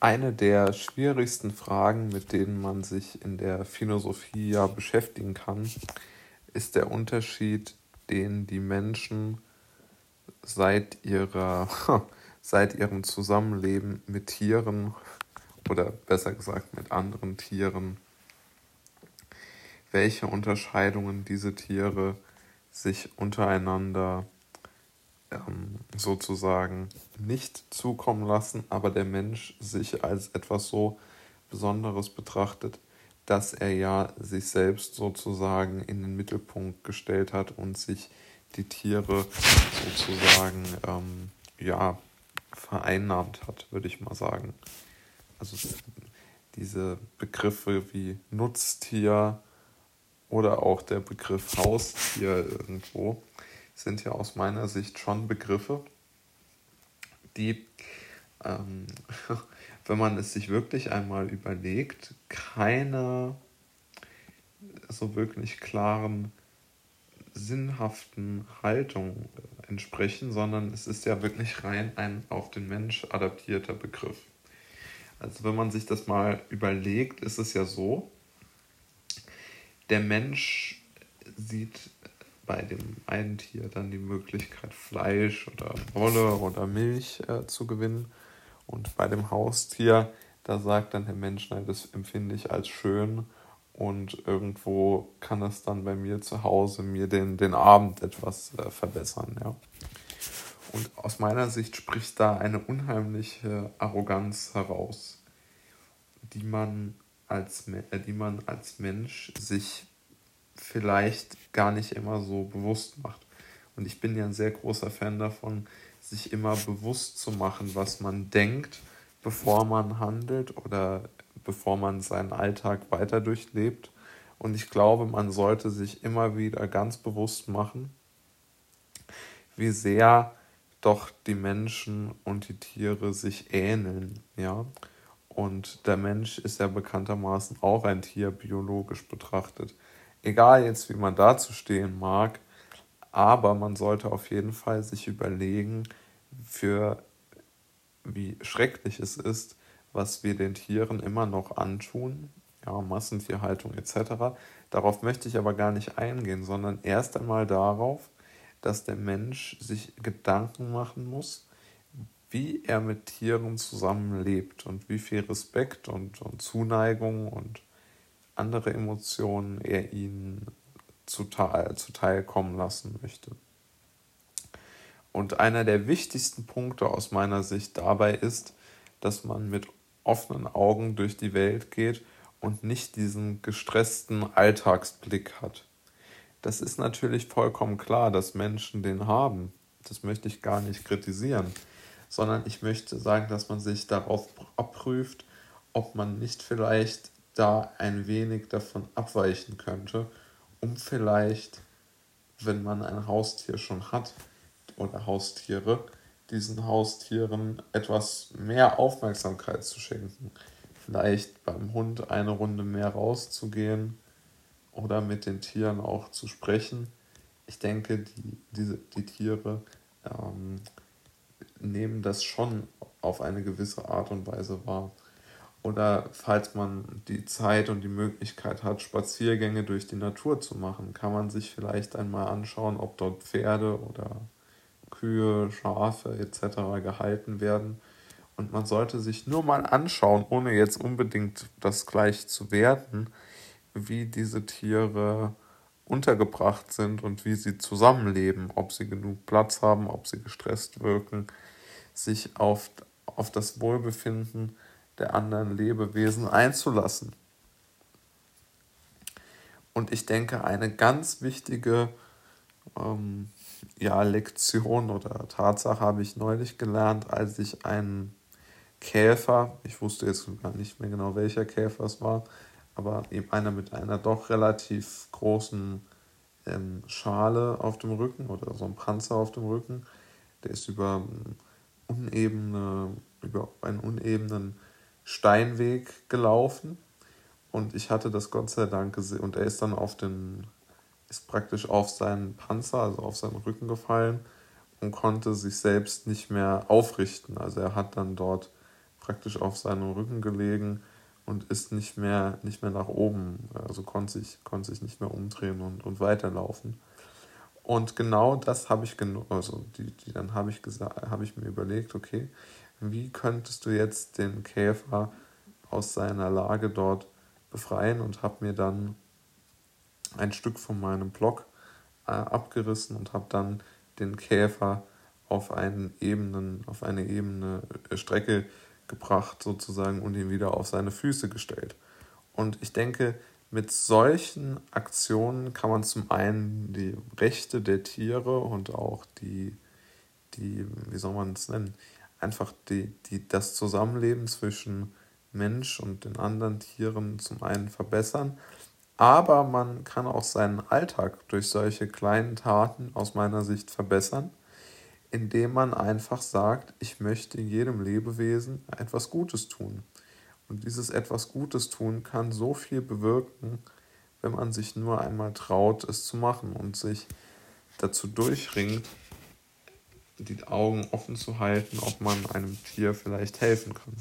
Eine der schwierigsten Fragen, mit denen man sich in der Philosophie ja beschäftigen kann, ist der Unterschied, den die Menschen seit ihrer seit ihrem Zusammenleben mit Tieren oder besser gesagt mit anderen Tieren, welche Unterscheidungen diese Tiere sich untereinander ähm, sozusagen nicht zukommen lassen, aber der Mensch sich als etwas so Besonderes betrachtet, dass er ja sich selbst sozusagen in den Mittelpunkt gestellt hat und sich die Tiere sozusagen ähm, ja vereinnahmt hat, würde ich mal sagen. Also diese Begriffe wie Nutztier oder auch der Begriff Haustier irgendwo sind ja aus meiner Sicht schon Begriffe, die, ähm, wenn man es sich wirklich einmal überlegt, keiner so wirklich klaren, sinnhaften Haltung entsprechen, sondern es ist ja wirklich rein ein auf den Mensch adaptierter Begriff. Also wenn man sich das mal überlegt, ist es ja so, der Mensch sieht bei dem einen Tier dann die Möglichkeit, Fleisch oder Wolle oder Milch äh, zu gewinnen. Und bei dem Haustier, da sagt dann der Mensch, nein, das empfinde ich als schön und irgendwo kann es dann bei mir zu Hause mir den, den Abend etwas äh, verbessern. Ja. Und aus meiner Sicht spricht da eine unheimliche Arroganz heraus, die man als, äh, die man als Mensch sich vielleicht gar nicht immer so bewusst macht. Und ich bin ja ein sehr großer Fan davon, sich immer bewusst zu machen, was man denkt, bevor man handelt oder bevor man seinen Alltag weiter durchlebt. Und ich glaube, man sollte sich immer wieder ganz bewusst machen, wie sehr doch die Menschen und die Tiere sich ähneln, ja. Und der Mensch ist ja bekanntermaßen auch ein Tier biologisch betrachtet egal jetzt, wie man dazu stehen mag, aber man sollte auf jeden Fall sich überlegen, für wie schrecklich es ist, was wir den Tieren immer noch antun, ja, Massentierhaltung etc. Darauf möchte ich aber gar nicht eingehen, sondern erst einmal darauf, dass der Mensch sich Gedanken machen muss, wie er mit Tieren zusammenlebt und wie viel Respekt und, und Zuneigung und andere Emotionen er ihnen zuteil, zuteil kommen lassen möchte. Und einer der wichtigsten Punkte aus meiner Sicht dabei ist, dass man mit offenen Augen durch die Welt geht und nicht diesen gestressten Alltagsblick hat. Das ist natürlich vollkommen klar, dass Menschen den haben. Das möchte ich gar nicht kritisieren, sondern ich möchte sagen, dass man sich darauf abprüft, ob man nicht vielleicht da ein wenig davon abweichen könnte, um vielleicht, wenn man ein Haustier schon hat oder Haustiere, diesen Haustieren etwas mehr Aufmerksamkeit zu schenken. Vielleicht beim Hund eine Runde mehr rauszugehen oder mit den Tieren auch zu sprechen. Ich denke, die, diese, die Tiere ähm, nehmen das schon auf eine gewisse Art und Weise wahr. Oder falls man die Zeit und die Möglichkeit hat, Spaziergänge durch die Natur zu machen, kann man sich vielleicht einmal anschauen, ob dort Pferde oder Kühe, Schafe etc. gehalten werden. Und man sollte sich nur mal anschauen, ohne jetzt unbedingt das gleich zu werten, wie diese Tiere untergebracht sind und wie sie zusammenleben, ob sie genug Platz haben, ob sie gestresst wirken, sich auf, auf das Wohlbefinden der anderen Lebewesen einzulassen. Und ich denke, eine ganz wichtige ähm, ja, Lektion oder Tatsache habe ich neulich gelernt, als ich einen Käfer, ich wusste jetzt gar nicht mehr genau, welcher Käfer es war, aber eben einer mit einer doch relativ großen ähm, Schale auf dem Rücken oder so ein Panzer auf dem Rücken, der ist über, unebene, über einen unebenen Steinweg gelaufen und ich hatte das Gott sei Dank gesehen und er ist dann auf den, ist praktisch auf seinen Panzer, also auf seinen Rücken gefallen und konnte sich selbst nicht mehr aufrichten. Also er hat dann dort praktisch auf seinem Rücken gelegen und ist nicht mehr, nicht mehr nach oben, also konnte sich, konnte sich nicht mehr umdrehen und, und weiterlaufen. Und genau das habe ich also die, die dann habe ich gesagt, habe ich mir überlegt, okay, wie könntest du jetzt den Käfer aus seiner Lage dort befreien und habe mir dann ein Stück von meinem Block äh, abgerissen und habe dann den Käfer auf, einen ebenen, auf eine ebene äh, Strecke gebracht sozusagen und ihn wieder auf seine Füße gestellt. Und ich denke, mit solchen Aktionen kann man zum einen die Rechte der Tiere und auch die, die wie soll man es nennen, einfach die, die, das Zusammenleben zwischen Mensch und den anderen Tieren zum einen verbessern, aber man kann auch seinen Alltag durch solche kleinen Taten aus meiner Sicht verbessern, indem man einfach sagt, ich möchte jedem Lebewesen etwas Gutes tun. Und dieses etwas Gutes tun kann so viel bewirken, wenn man sich nur einmal traut, es zu machen und sich dazu durchringt, die Augen offen zu halten, ob man einem Tier vielleicht helfen kann.